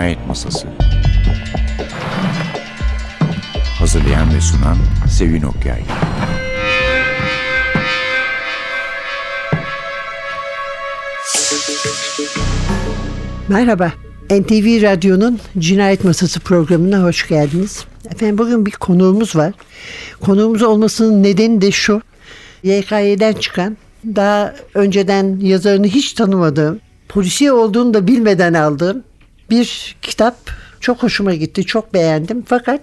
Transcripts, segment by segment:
Cinayet Masası Hazırlayan ve sunan Sevin Okyay Merhaba. NTV Radyo'nun Cinayet Masası programına hoş geldiniz. Efendim bugün bir konuğumuz var. Konuğumuz olmasının nedeni de şu. YKY'den çıkan, daha önceden yazarını hiç tanımadığım, polisiye olduğunu da bilmeden aldığım bir kitap çok hoşuma gitti, çok beğendim. Fakat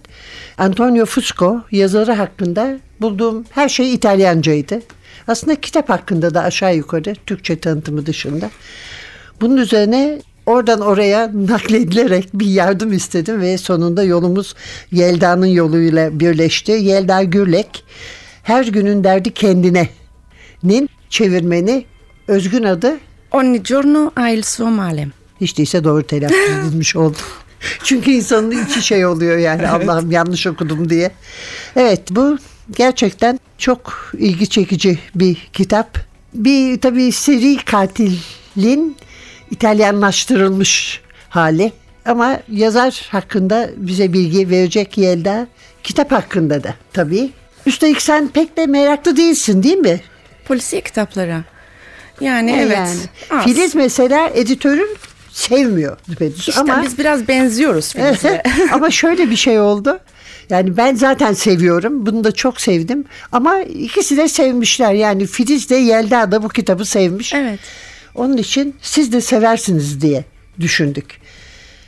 Antonio Fusco yazarı hakkında bulduğum her şey İtalyancaydı. Aslında kitap hakkında da aşağı yukarı Türkçe tanıtımı dışında. Bunun üzerine oradan oraya nakledilerek bir yardım istedim ve sonunda yolumuz Yelda'nın yoluyla birleşti. Yelda Gürlek her günün derdi kendine nin çevirmeni özgün adı Ogni giorno ha il suo male. Hiç değilse doğru telaffuz edilmiş oldu. Çünkü insanın içi şey oluyor yani Allah'ım yanlış okudum diye. Evet bu gerçekten çok ilgi çekici bir kitap. Bir tabii seri katilin İtalyanlaştırılmış hali. Ama yazar hakkında bize bilgi verecek Yelda. Kitap hakkında da tabii. Üstelik sen pek de meraklı değilsin değil mi? Polisiye kitaplara. Yani E evet. yani. az. Filiz mesela editörün sevmiyor düpedüz. İşte ama biz biraz benziyoruz Filiz'e. ama şöyle bir şey oldu. Yani ben zaten seviyorum. Bunu da çok sevdim. Ama ikisi de sevmişler. Yani Filiz de Yelda da bu kitabı sevmiş. evet. Onun için siz de seversiniz diye düşündük.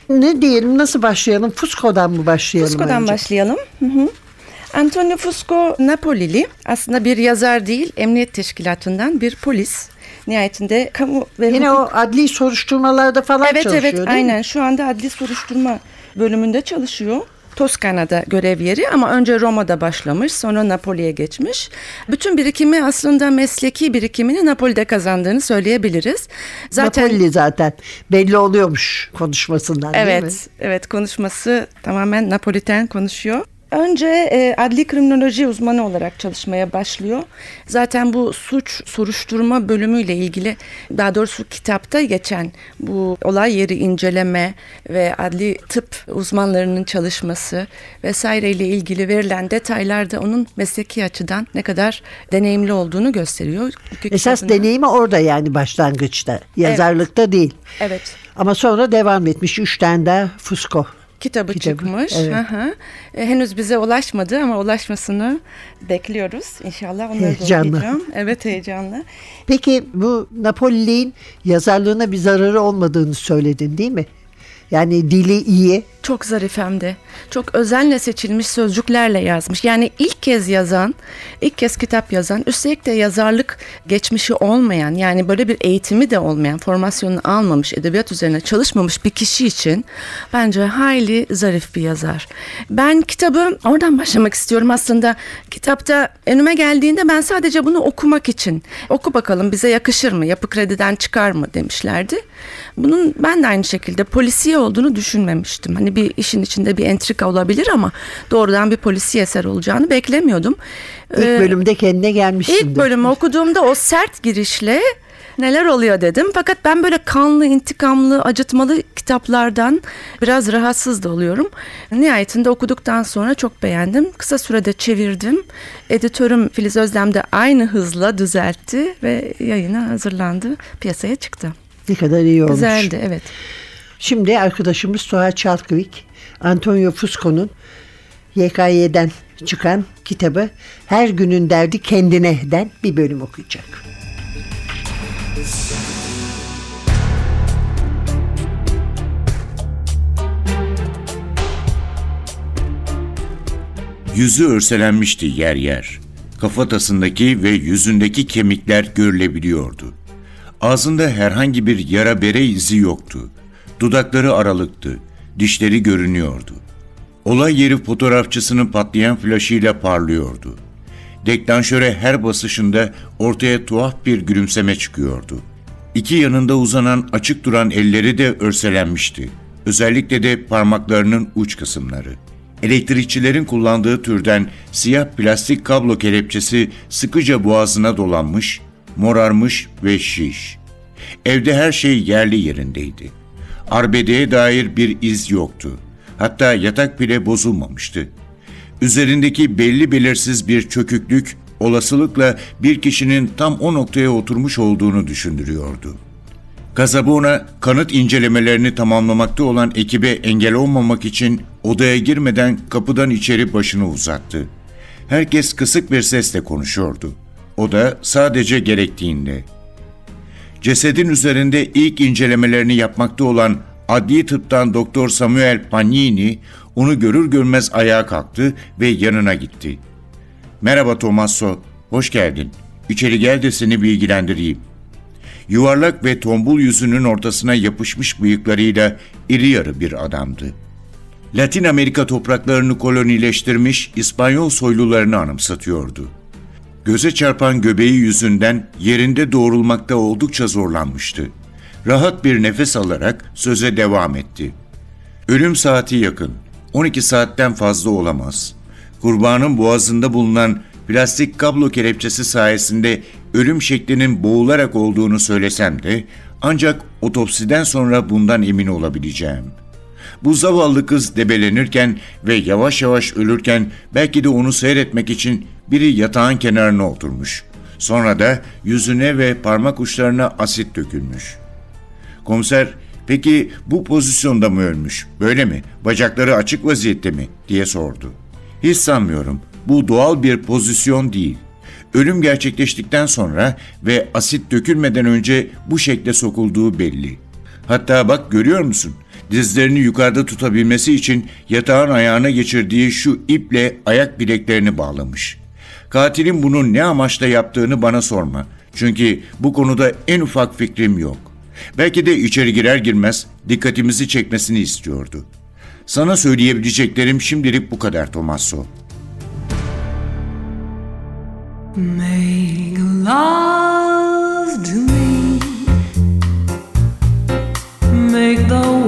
Ne diyelim nasıl başlayalım? Fusco'dan mı başlayalım Fusco'dan önce? başlayalım. Hı hı. Antonio Fusco Napolili. Aslında bir yazar değil, emniyet teşkilatından bir polis. Nihayetinde kamu ve Yine hukuk- o adli soruşturmalarda falan Evet çalışıyor evet değil mi? aynen şu anda adli soruşturma bölümünde çalışıyor. Toskana'da görev yeri ama önce Roma'da başlamış sonra Napoli'ye geçmiş. Bütün birikimi aslında mesleki birikimini Napoli'de kazandığını söyleyebiliriz. Zaten Napoli zaten belli oluyormuş konuşmasından değil mi? evet evet konuşması tamamen Napoliten konuşuyor. Önce e, adli kriminoloji uzmanı olarak çalışmaya başlıyor. Zaten bu suç soruşturma bölümüyle ilgili daha doğrusu kitapta geçen bu olay yeri inceleme ve adli tıp uzmanlarının çalışması vesaireyle ilgili verilen detaylar da onun mesleki açıdan ne kadar deneyimli olduğunu gösteriyor. Çünkü Esas kitabına- deneyimi orada yani başlangıçta. Yazarlıkta değil. Evet. Ama sonra devam etmiş. Üç tane daha Fusco. Kitabı, Kitabı, çıkmış. evet. E, henüz bize ulaşmadı ama ulaşmasını bekliyoruz. İnşallah onları Heyecanlı. da okuyacağım. Evet heyecanlı. Peki bu Napoli'nin yazarlığına bir zararı olmadığını söyledin değil mi? Yani dili iyi. Çok zarif hem de. Çok özenle seçilmiş sözcüklerle yazmış. Yani ilk kez yazan, ilk kez kitap yazan, üstelik de yazarlık geçmişi olmayan, yani böyle bir eğitimi de olmayan, formasyonunu almamış, edebiyat üzerine çalışmamış bir kişi için bence hayli zarif bir yazar. Ben kitabı oradan başlamak istiyorum aslında. Kitapta önüme geldiğinde ben sadece bunu okumak için, oku bakalım bize yakışır mı, yapı krediden çıkar mı demişlerdi. Bunun ben de aynı şekilde polisiye olduğunu düşünmemiştim. Hani bir işin içinde bir entrika olabilir ama doğrudan bir polisiye eser olacağını beklemiyordum. İlk Ee, bölümde kendine gelmişsin. İlk bölümü okuduğumda o sert girişle neler oluyor dedim. Fakat ben böyle kanlı, intikamlı, acıtmalı kitaplardan biraz rahatsız da oluyorum. Nihayetinde okuduktan sonra çok beğendim. Kısa sürede çevirdim. Editörüm Filiz Özlem de aynı hızla düzeltti ve yayına hazırlandı. Piyasaya çıktı. Ne kadar iyi olmuş. Güzeldi evet. Şimdi arkadaşımız Suha Çalkıvik, Antonio Fusco'nun YKY'den çıkan kitabı Her Günün Derdi Kendine'den bir bölüm okuyacak. Yüzü örselenmişti yer yer. Kafatasındaki ve yüzündeki kemikler görülebiliyordu. Ağzında herhangi bir yara bere izi yoktu. Dudakları aralıktı. Dişleri görünüyordu. Olay yeri fotoğrafçısının patlayan flaşıyla parlıyordu. Deklanşöre her basışında ortaya tuhaf bir gülümseme çıkıyordu. İki yanında uzanan açık duran elleri de örselenmişti. Özellikle de parmaklarının uç kısımları. Elektrikçilerin kullandığı türden siyah plastik kablo kelepçesi sıkıca boğazına dolanmış, morarmış ve şiş. Evde her şey yerli yerindeydi. arbedeye dair bir iz yoktu. Hatta yatak bile bozulmamıştı. Üzerindeki belli belirsiz bir çöküklük olasılıkla bir kişinin tam o noktaya oturmuş olduğunu düşündürüyordu. Casabona kanıt incelemelerini tamamlamakta olan ekibe engel olmamak için odaya girmeden kapıdan içeri başını uzattı. Herkes kısık bir sesle konuşuyordu. O da sadece gerektiğinde. Cesedin üzerinde ilk incelemelerini yapmakta olan adli tıptan Doktor Samuel Pagnini onu görür görmez ayağa kalktı ve yanına gitti. Merhaba Tommaso, hoş geldin. İçeri gel de seni bilgilendireyim. Yuvarlak ve tombul yüzünün ortasına yapışmış bıyıklarıyla iri yarı bir adamdı. Latin Amerika topraklarını kolonileştirmiş İspanyol soylularını anımsatıyordu. Göze çarpan göbeği yüzünden yerinde doğrulmakta oldukça zorlanmıştı. Rahat bir nefes alarak söze devam etti. Ölüm saati yakın. 12 saatten fazla olamaz. Kurbanın boğazında bulunan plastik kablo kelepçesi sayesinde ölüm şeklinin boğularak olduğunu söylesem de ancak otopsiden sonra bundan emin olabileceğim. Bu zavallı kız debelenirken ve yavaş yavaş ölürken belki de onu seyretmek için biri yatağın kenarına oturmuş. Sonra da yüzüne ve parmak uçlarına asit dökülmüş. Komiser, peki bu pozisyonda mı ölmüş? Böyle mi? Bacakları açık vaziyette mi? diye sordu. Hiç sanmıyorum. Bu doğal bir pozisyon değil. Ölüm gerçekleştikten sonra ve asit dökülmeden önce bu şekle sokulduğu belli. Hatta bak görüyor musun? Dizlerini yukarıda tutabilmesi için yatağın ayağına geçirdiği şu iple ayak bileklerini bağlamış. Katilin bunu ne amaçla yaptığını bana sorma. Çünkü bu konuda en ufak fikrim yok. Belki de içeri girer girmez dikkatimizi çekmesini istiyordu. Sana söyleyebileceklerim şimdilik bu kadar Tomasso. Make love to me. Make the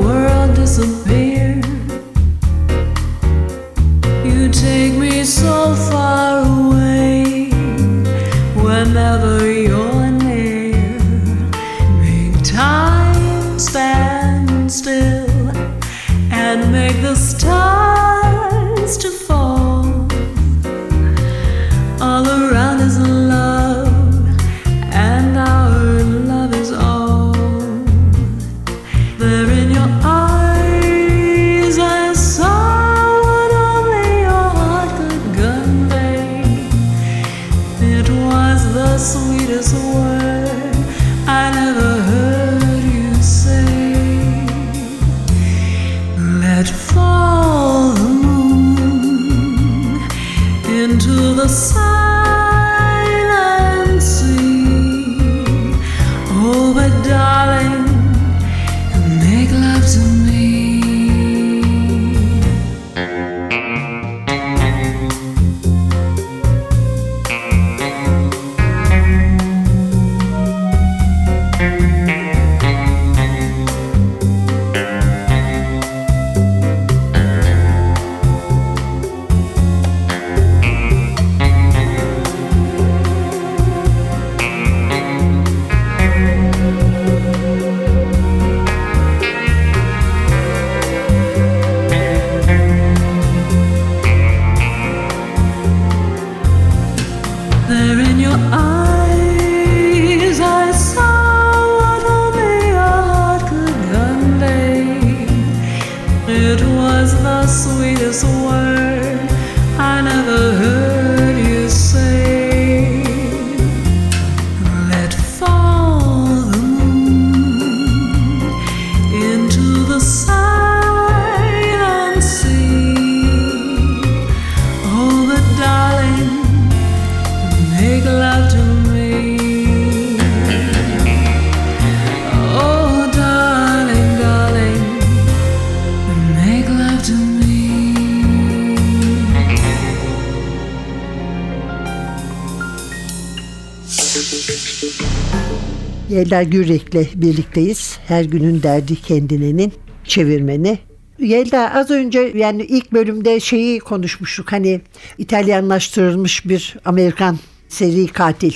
Yelda Gürek'le birlikteyiz. Her günün derdi kendinenin çevirmeni. Yelda az önce yani ilk bölümde şeyi konuşmuştuk. Hani İtalyanlaştırılmış bir Amerikan seri katil,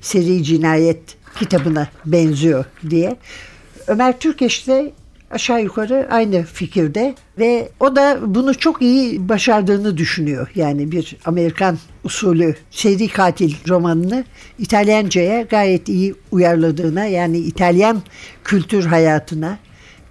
seri cinayet kitabına benziyor diye. Ömer Türkeş de aşağı yukarı aynı fikirde ve o da bunu çok iyi başardığını düşünüyor. Yani bir Amerikan usulü seri katil romanını İtalyanca'ya gayet iyi uyarladığına yani İtalyan kültür hayatına,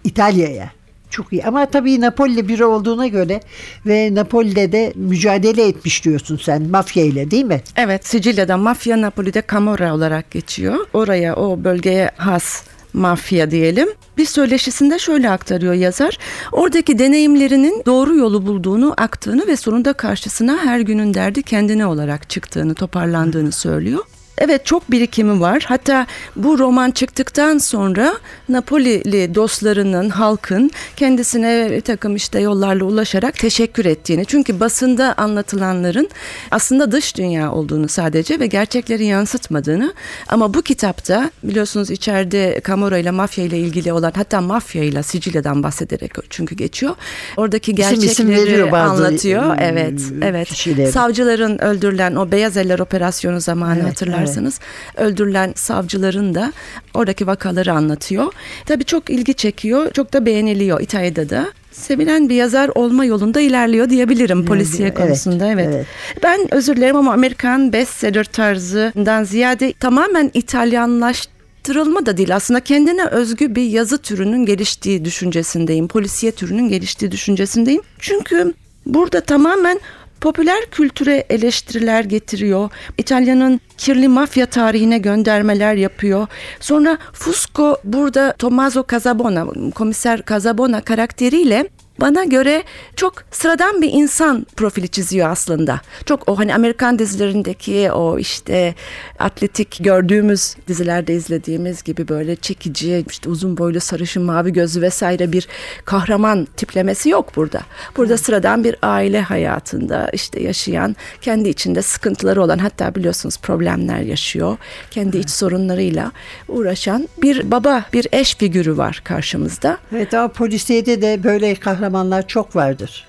İtalya'ya çok iyi. Ama tabii Napoli biri olduğuna göre ve Napoli'de de mücadele etmiş diyorsun sen mafya ile değil mi? Evet, Sicilya'da mafya Napoli'de Camorra olarak geçiyor. Oraya, o bölgeye has mafya diyelim. Bir söyleşisinde şöyle aktarıyor yazar. Oradaki deneyimlerinin doğru yolu bulduğunu, aktığını ve sonunda karşısına her günün derdi kendine olarak çıktığını, toparlandığını söylüyor. Evet çok birikimi var. Hatta bu roman çıktıktan sonra Napolili dostlarının, halkın kendisine bir takım işte yollarla ulaşarak teşekkür ettiğini. Çünkü basında anlatılanların aslında dış dünya olduğunu sadece ve gerçekleri yansıtmadığını. Ama bu kitapta biliyorsunuz içeride Camorra ile mafya ile ilgili olan hatta mafya ile Sicilya'dan bahsederek çünkü geçiyor. Oradaki İsim isim gerçekleri veriyor bazı, anlatıyor. ım, Evet, evet. kişileri. Savcıların öldürülen o Beyaz Eller operasyonu zamanı Evet, hatırlarsanız öldürülen savcıların da oradaki vakaları anlatıyor. Tabii çok ilgi çekiyor, çok da beğeniliyor İtalya'da da. Sevilen bir yazar olma yolunda ilerliyor diyebilirim polisiye evet, konusunda. Evet. evet. Ben özür dilerim ama Amerikan bestseller tarzından ziyade tamamen İtalyanlaştırılma da değil aslında kendine özgü bir yazı türünün geliştiği düşüncesindeyim. Polisiye türünün geliştiği düşüncesindeyim. Çünkü burada tamamen popüler kültüre eleştiriler getiriyor. İtalya'nın kirli mafya tarihine göndermeler yapıyor. Sonra Fusco burada Tommaso Casabona, komiser Casabona karakteriyle bana göre çok sıradan bir insan profili çiziyor aslında. Çok o hani Amerikan dizilerindeki o işte atletik gördüğümüz dizilerde izlediğimiz gibi böyle çekici işte uzun boylu sarışın mavi gözlü vesaire bir kahraman tiplemesi yok burada. Burada sıradan bir aile hayatında işte yaşayan kendi içinde sıkıntıları olan hatta biliyorsunuz problemler yaşıyor. Kendi iç sorunlarıyla uğraşan bir baba bir eş figürü var karşımızda. Evet ama polisiyede de böyle kahramanlar çok vardır.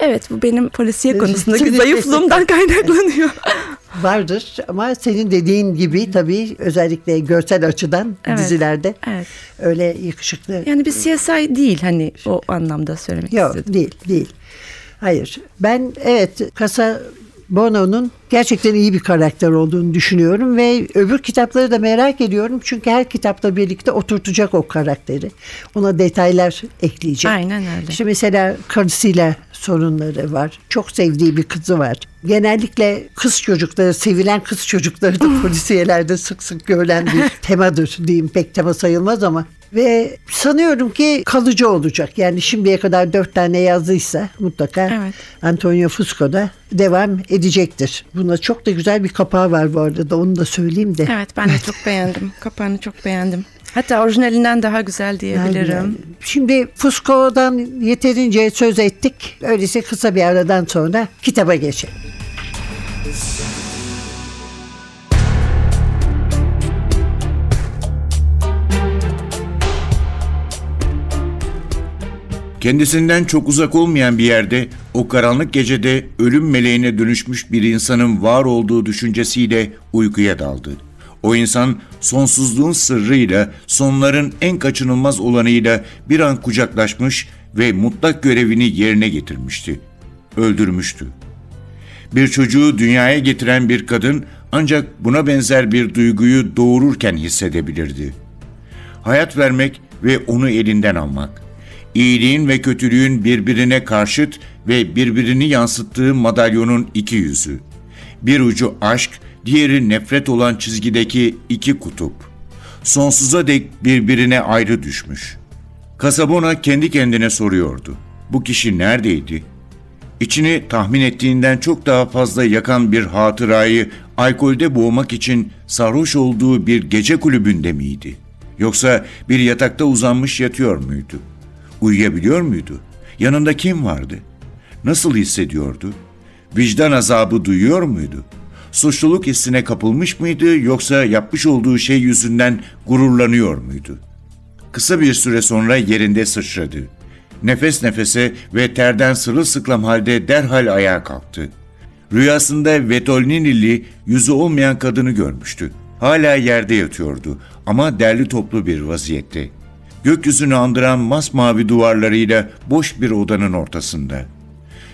Evet bu benim polisiye Evet, konusundaki zayıflığımdan kaynaklanıyor. Vardır ama senin dediğin gibi tabii özellikle görsel açıdan Evet. dizilerde evet. öyle yakışıklı Yani bir CSI değil hani o anlamda söylemek Yok istedim. değil değil. Hayır. Ben evet Casa Bono'nun gerçekten iyi bir karakter olduğunu düşünüyorum ve öbür kitapları da merak ediyorum. Çünkü her kitapla birlikte oturtacak o karakteri. Ona detaylar ekleyecek. Aynen öyle. İşte mesela karısıyla sorunları var. Çok sevdiği bir kızı var. Genellikle kız çocukları, sevilen kız çocukları da polisiyelerde sık sık görülen bir temadır diyeyim. Pek tema sayılmaz ama. Ve sanıyorum ki kalıcı olacak. Yani şimdiye kadar dört tane yazdıysa mutlaka Evet. Antonio Fusco da devam edecektir. Buna çok da güzel bir kapağı var bu arada da onu da söyleyeyim de. Evet ben de çok beğendim. Kapağını çok beğendim. Hatta orijinalinden daha güzel diyebilirim. Yani Şimdi Fusco'dan yeterince söz ettik. Öyleyse kısa bir aradan sonra kitaba geçelim. Kendisinden çok uzak olmayan bir yerde o karanlık gecede ölüm meleğine dönüşmüş bir insanın var olduğu düşüncesiyle uykuya daldı. O insan sonsuzluğun sırrıyla, sonların en kaçınılmaz olanıyla bir an kucaklaşmış ve mutlak görevini yerine getirmişti. Öldürmüştü. Bir çocuğu dünyaya getiren bir kadın ancak buna benzer bir duyguyu doğururken hissedebilirdi. Hayat vermek ve onu elinden almak. İyiliğin ve kötülüğün birbirine karşıt ve birbirini yansıttığı madalyonun iki yüzü. Bir ucu aşk, diğeri nefret olan çizgideki iki kutup. Sonsuza dek birbirine ayrı düşmüş. Kasabona kendi kendine soruyordu. Bu kişi neredeydi? İçini tahmin ettiğinden çok daha fazla yakan bir hatırayı alkolde boğmak için sarhoş olduğu bir gece kulübünde miydi? Yoksa bir yatakta uzanmış yatıyor muydu? Uyuyabiliyor muydu? Yanında kim vardı? Nasıl hissediyordu? Vicdan azabı duyuyor muydu? Suçluluk hissine kapılmış mıydı yoksa yapmış olduğu şey yüzünden gururlanıyor muydu? Kısa bir süre sonra yerinde sıçradı. Nefes nefese ve terden sırılsıklam halde derhal ayağa kalktı. Rüyasında Vetolninili yüzü olmayan kadını görmüştü. Hala yerde yatıyordu ama derli toplu bir vaziyette. Gökyüzünü andıran masmavi duvarlarıyla boş bir odanın ortasında.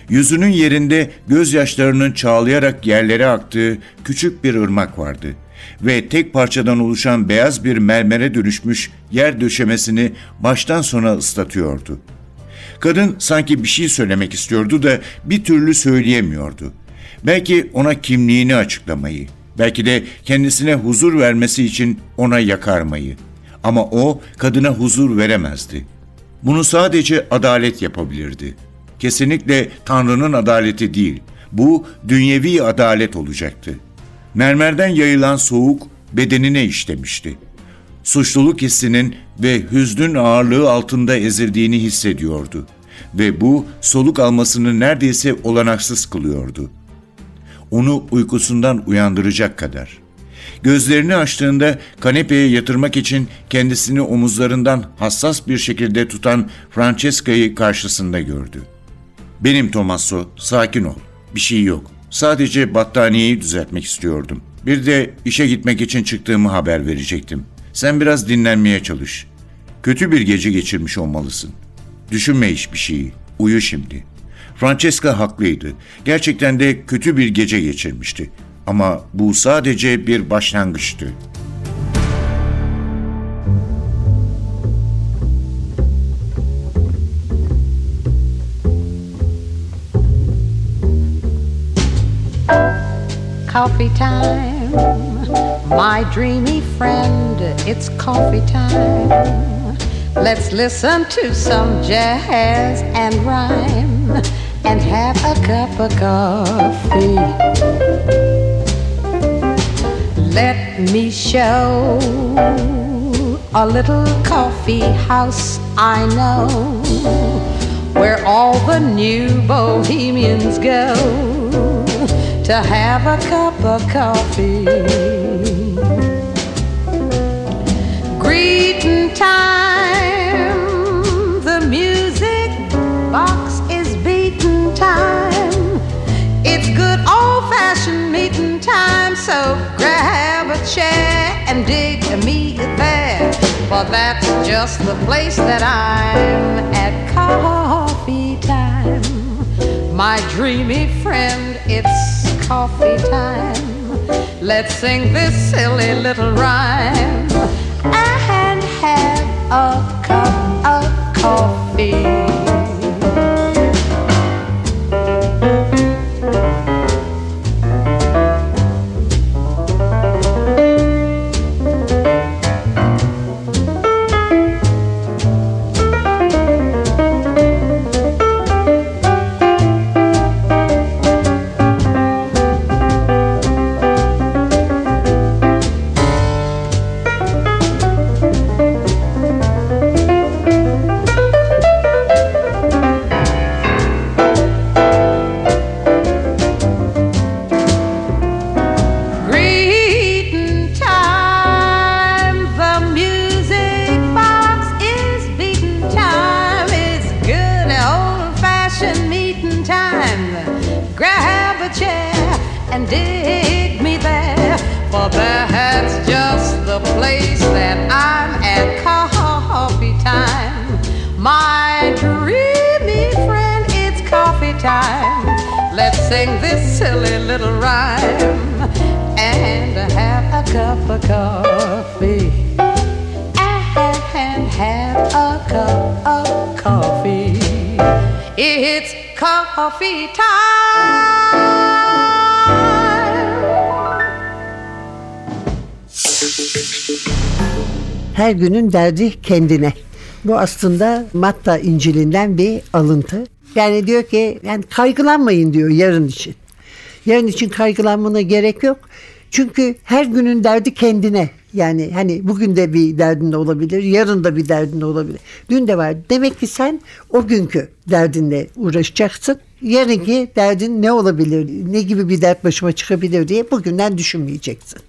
Yüzünün yerinde gözyaşlarının çağlayarak yerlere aktığı küçük bir ırmak vardı ve tek parçadan oluşan beyaz bir mermere dönüşmüş yer döşemesini baştan sona ıslatıyordu. Kadın sanki bir şey söylemek istiyordu da bir türlü söyleyemiyordu. Belki ona kimliğini açıklamayı, belki de kendisine huzur vermesi için ona yakarmayı. Ama o kadına huzur veremezdi. Bunu sadece adalet yapabilirdi. Kesinlikle Tanrı'nın adaleti değil. Bu dünyevi adalet olacaktı. Mermerden yayılan soğuk bedenine işlemişti. Suçluluk hissinin ve hüznün ağırlığı altında ezildiğini hissediyordu ve bu soluk almasını neredeyse olanaksız kılıyordu. Onu uykusundan uyandıracak kadar. Gözlerini açtığında kanepeye yatırmak için kendisini omuzlarından hassas bir şekilde tutan Francesca'yı karşısında gördü. Benim Tommaso, sakin ol. Bir şey yok. Sadece battaniyeyi düzeltmek istiyordum. Bir de işe gitmek için çıktığımı haber verecektim. Sen biraz dinlenmeye çalış. Kötü bir gece geçirmiş olmalısın. Düşünme hiçbir şeyi. Uyu şimdi. Francesca haklıydı. Gerçekten de kötü bir gece geçirmişti. Ama bu sadece bir başlangıçtı. Coffee time, my dreamy friend, it's coffee time. Let's listen to some jazz and rhyme and have a cup of coffee. Let me show a little coffee house I know where all the new bohemians go to have a cup of coffee. Greeting time, chair and dig me there. For that's just the place that I'm at coffee time. My dreamy friend, it's coffee time. Let's sing this silly little rhyme and have a time. Let's sing this silly little rhyme and have a cup of coffee. And have a cup of coffee. It's coffee time. Her günün derdi kendine. Bu aslında Matta İncil'inden bir alıntı. Yani diyor ki yani kaygılanmayın diyor yarın için. Yarın için kaygılanmana gerek yok. Çünkü her günün derdi kendine. Yani hani bugün de bir derdin olabilir, yarın da bir derdin olabilir. Dün de var. Demek ki sen o günkü derdinle uğraşacaksın. Yarınki derdin ne olabilir, ne gibi bir dert başıma çıkabilir diye bugünden düşünmeyeceksin.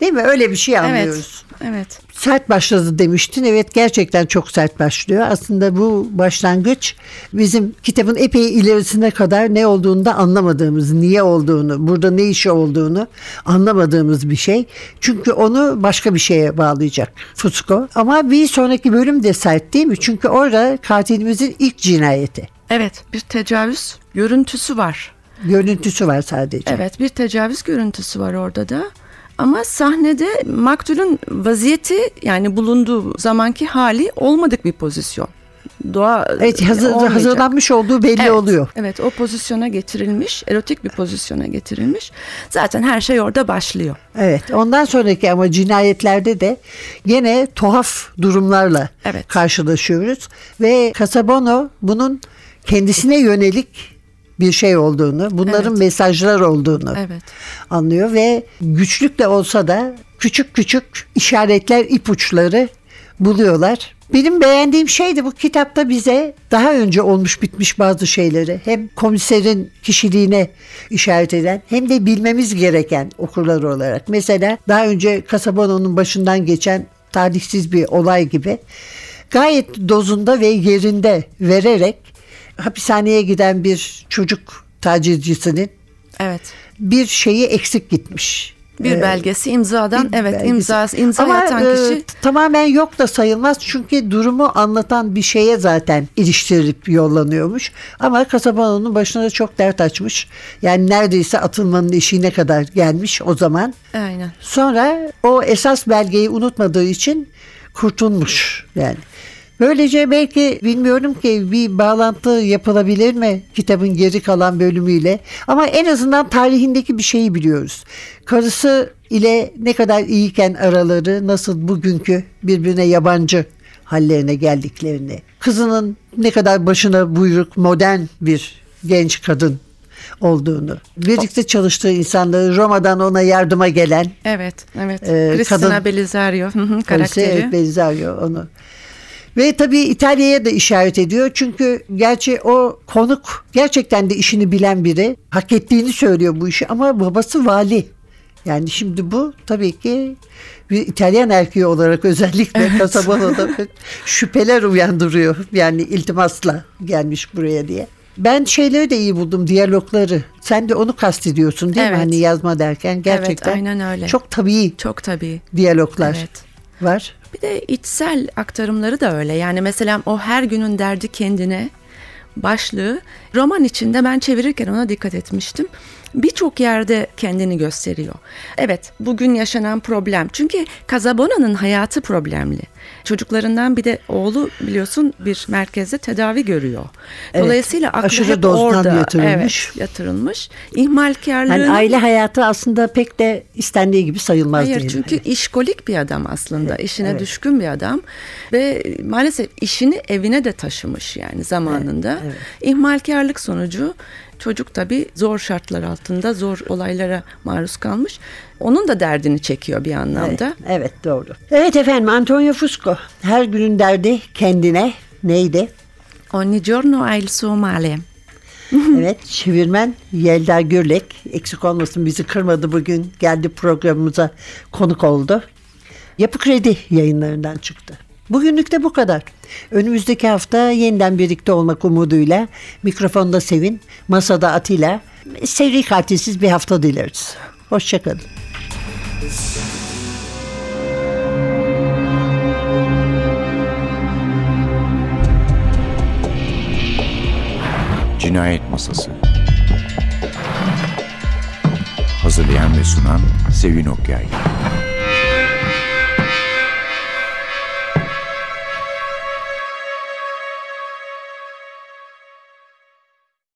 Değil mi? Öyle bir şey anlıyoruz. Evet. Evet. Sert başladı demiştin. Evet gerçekten çok sert başlıyor. Aslında bu başlangıç bizim kitabın epey ilerisine kadar ne olduğunu da anlamadığımız, niye olduğunu, burada ne işi olduğunu anlamadığımız bir şey. Çünkü onu başka bir şeye bağlayacak Fusco. Ama bir sonraki bölüm de sert değil mi? Çünkü orada katilimizin ilk cinayeti. Evet, bir tecavüz görüntüsü var. Görüntüsü var sadece. Evet, bir tecavüz görüntüsü var orada da. Ama sahnede maktulün vaziyeti yani bulunduğu zamanki hali olmadık bir pozisyon. Doğa Evet hazır, olmayacak. hazırlanmış olduğu belli Evet, oluyor. Evet o pozisyona getirilmiş, erotik bir pozisyona getirilmiş. Zaten her şey orada başlıyor. Evet ondan sonraki ama cinayetlerde de gene tuhaf durumlarla Evet. karşılaşıyoruz. Ve Casabono bunun kendisine yönelik bir şey olduğunu, bunların Evet. mesajlar olduğunu Evet. anlıyor ve güçlükle olsa da küçük küçük işaretler, ipuçları buluyorlar. Benim beğendiğim şey de bu kitapta bize daha önce olmuş bitmiş bazı şeyleri hem komiserin kişiliğine işaret eden hem de bilmemiz gereken okurlar olarak. Mesela daha önce Casabono'nun başından geçen talihsiz bir olay gibi gayet dozunda ve yerinde vererek hapishaneye giden bir çocuk tacizcisinin Evet. bir şeyi eksik gitmiş. Bir Ee, belgesi imzadan bir evet belgesi. imza imza Ama atan e, kişi tamamen yok da sayılmaz çünkü durumu anlatan bir şeye zaten iliştirilip yollanıyormuş. Ama Kasabano'nun başına da çok dert açmış. Yani neredeyse atılmanın eşiğine kadar gelmiş o zaman. aynen. Sonra o esas belgeyi unutmadığı için kurtulmuş yani. Böylece belki bilmiyorum ki bir bağlantı yapılabilir mi kitabın geri kalan bölümüyle ama en azından tarihindeki bir şeyi biliyoruz. Karısı ile ne kadar iyiyken araları nasıl bugünkü birbirine yabancı hallerine geldiklerini. Kızının ne kadar başına buyruk modern bir genç kadın olduğunu. Birlikte çalıştığı insanları Roma'dan ona yardıma gelen Evet, evet. Ee, Cristina kadın- Belisario karakteri. evet, Belisario onu. Ve tabii İtalya'ya da işaret ediyor. Çünkü gerçi o konuk gerçekten de işini bilen biri. Hak ettiğini söylüyor bu işi ama babası vali. Yani şimdi bu tabii ki bir İtalyan erkeği olarak özellikle Casablana'da şüpheler uyandırıyor. Yani iltimasla gelmiş buraya diye. Ben şeyleri de iyi buldum diyalogları. Sen de onu kastediyorsun değil mi? Evet. Hani yazma derken gerçekten aynen öyle. çok tabii Çok tabii. diyaloglar Evet. var. Bir de içsel aktarımları da öyle. Yani mesela o her günün derdi kendine başlığı roman içinde ben çevirirken ona dikkat etmiştim. Birçok yerde kendini gösteriyor. Evet bugün yaşanan problem. Çünkü Casabona'nın hayatı problemli. Çocuklarından bir de oğlu biliyorsun bir merkezde tedavi görüyor. Evet, Dolayısıyla aklı aşırı hep orada. yatırılmış. Evet, yatırılmış. İhmalkarlığın... Yani aile hayatı aslında pek de istendiği gibi sayılmaz Hayır değil. çünkü işkolik bir adam aslında. İşine evet. düşkün bir adam ve maalesef işini evine de taşımış yani zamanında. İhmalkarlık sonucu çocuk tabii zor şartlar altında zor olaylara maruz kalmış. Onun da derdini çekiyor bir anlamda. Evet, evet doğru. Evet efendim Antonio Fusco her günün derdi kendine neydi? Ogni giorno ha il suo male. evet çevirmen Yelda Gürlek eksik olmasın bizi kırmadı bugün geldi programımıza konuk oldu. Yapı Kredi yayınlarından çıktı. Bugünlük de bu kadar. Önümüzdeki hafta yeniden birlikte olmak umuduyla mikrofonda Sevin, masada Atilla, seri katilsiz bir hafta dileriz. Hoşçakalın. Cinayet Masası Hazırlayan ve sunan Sevin Okyay